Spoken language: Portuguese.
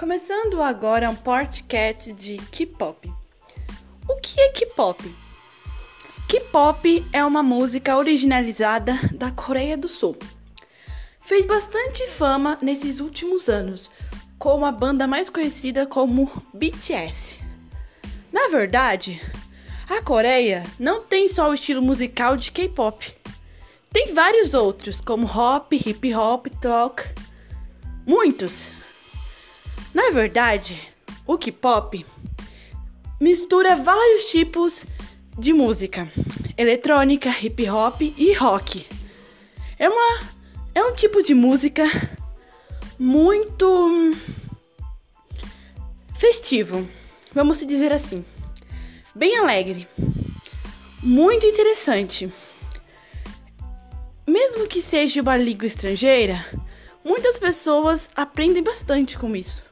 Começando agora um podcast de K-pop. O que é K-pop? K-pop é uma música originalizada da Coreia do Sul. Fez bastante fama nesses últimos anos, com a banda mais conhecida como BTS. Na verdade, a Coreia não tem só o estilo musical de K-pop. Tem vários outros, como hop, hip hop, talk, muitos. Na verdade, o K-pop mistura vários tipos de música: eletrônica, hip hop e rock. É uma é um tipo de música muito festivo, vamos dizer assim. Bem alegre. Muito interessante. Mesmo que seja uma língua estrangeira, muitas pessoas aprendem bastante com isso.